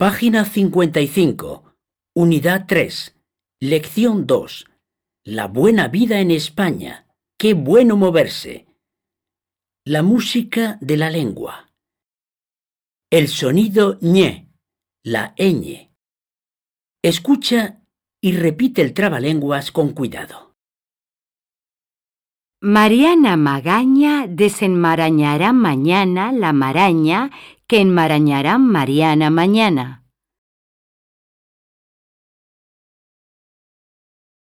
Página 55. Unidad 3. Lección 2. La buena vida en España. Qué bueno moverse. La música de la lengua. El sonido ñe, la ñ. Escucha y repite el trabalenguas con cuidado. Mariana Magaña desenmarañará mañana la maraña que enmarañará Mariana mañana.